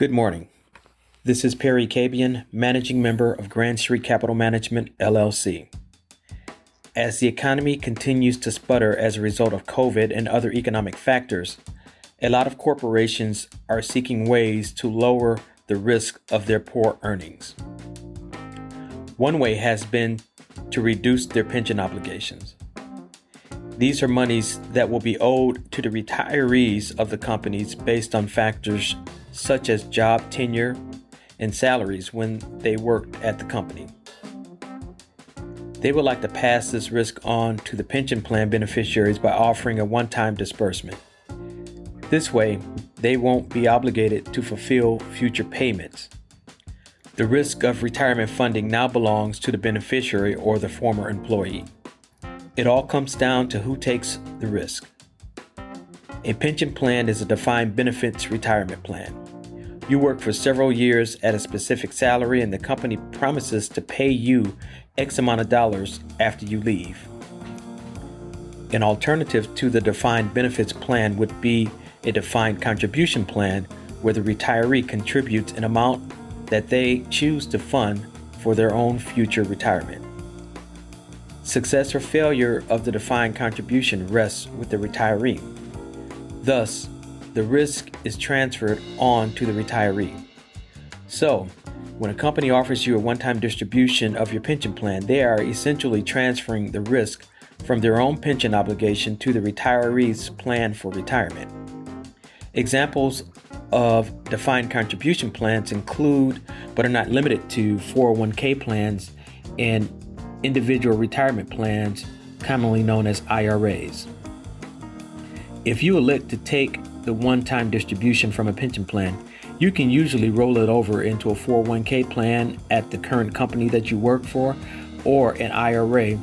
Good morning. This is Perry Cabian, managing member of Grand Street Capital Management, LLC. As the economy continues to sputter as a result of COVID and other economic factors, a lot of corporations are seeking ways to lower the risk of their poor earnings. One way has been to reduce their pension obligations. These are monies that will be owed to the retirees of the companies based on factors such as job tenure and salaries when they worked at the company. They would like to pass this risk on to the pension plan beneficiaries by offering a one time disbursement. This way, they won't be obligated to fulfill future payments. The risk of retirement funding now belongs to the beneficiary or the former employee. It all comes down to who takes the risk. A pension plan is a defined benefits retirement plan. You work for several years at a specific salary, and the company promises to pay you X amount of dollars after you leave. An alternative to the defined benefits plan would be a defined contribution plan where the retiree contributes an amount that they choose to fund for their own future retirement. Success or failure of the defined contribution rests with the retiree. Thus, the risk is transferred on to the retiree. So, when a company offers you a one time distribution of your pension plan, they are essentially transferring the risk from their own pension obligation to the retiree's plan for retirement. Examples of defined contribution plans include, but are not limited to, 401k plans and individual retirement plans, commonly known as IRAs. If you elect to take the one time distribution from a pension plan, you can usually roll it over into a 401k plan at the current company that you work for or an IRA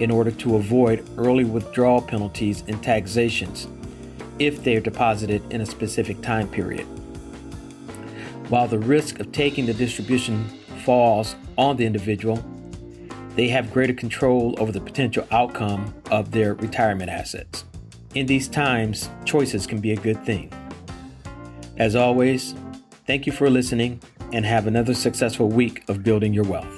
in order to avoid early withdrawal penalties and taxations if they are deposited in a specific time period. While the risk of taking the distribution falls on the individual, they have greater control over the potential outcome of their retirement assets. In these times, choices can be a good thing. As always, thank you for listening and have another successful week of building your wealth.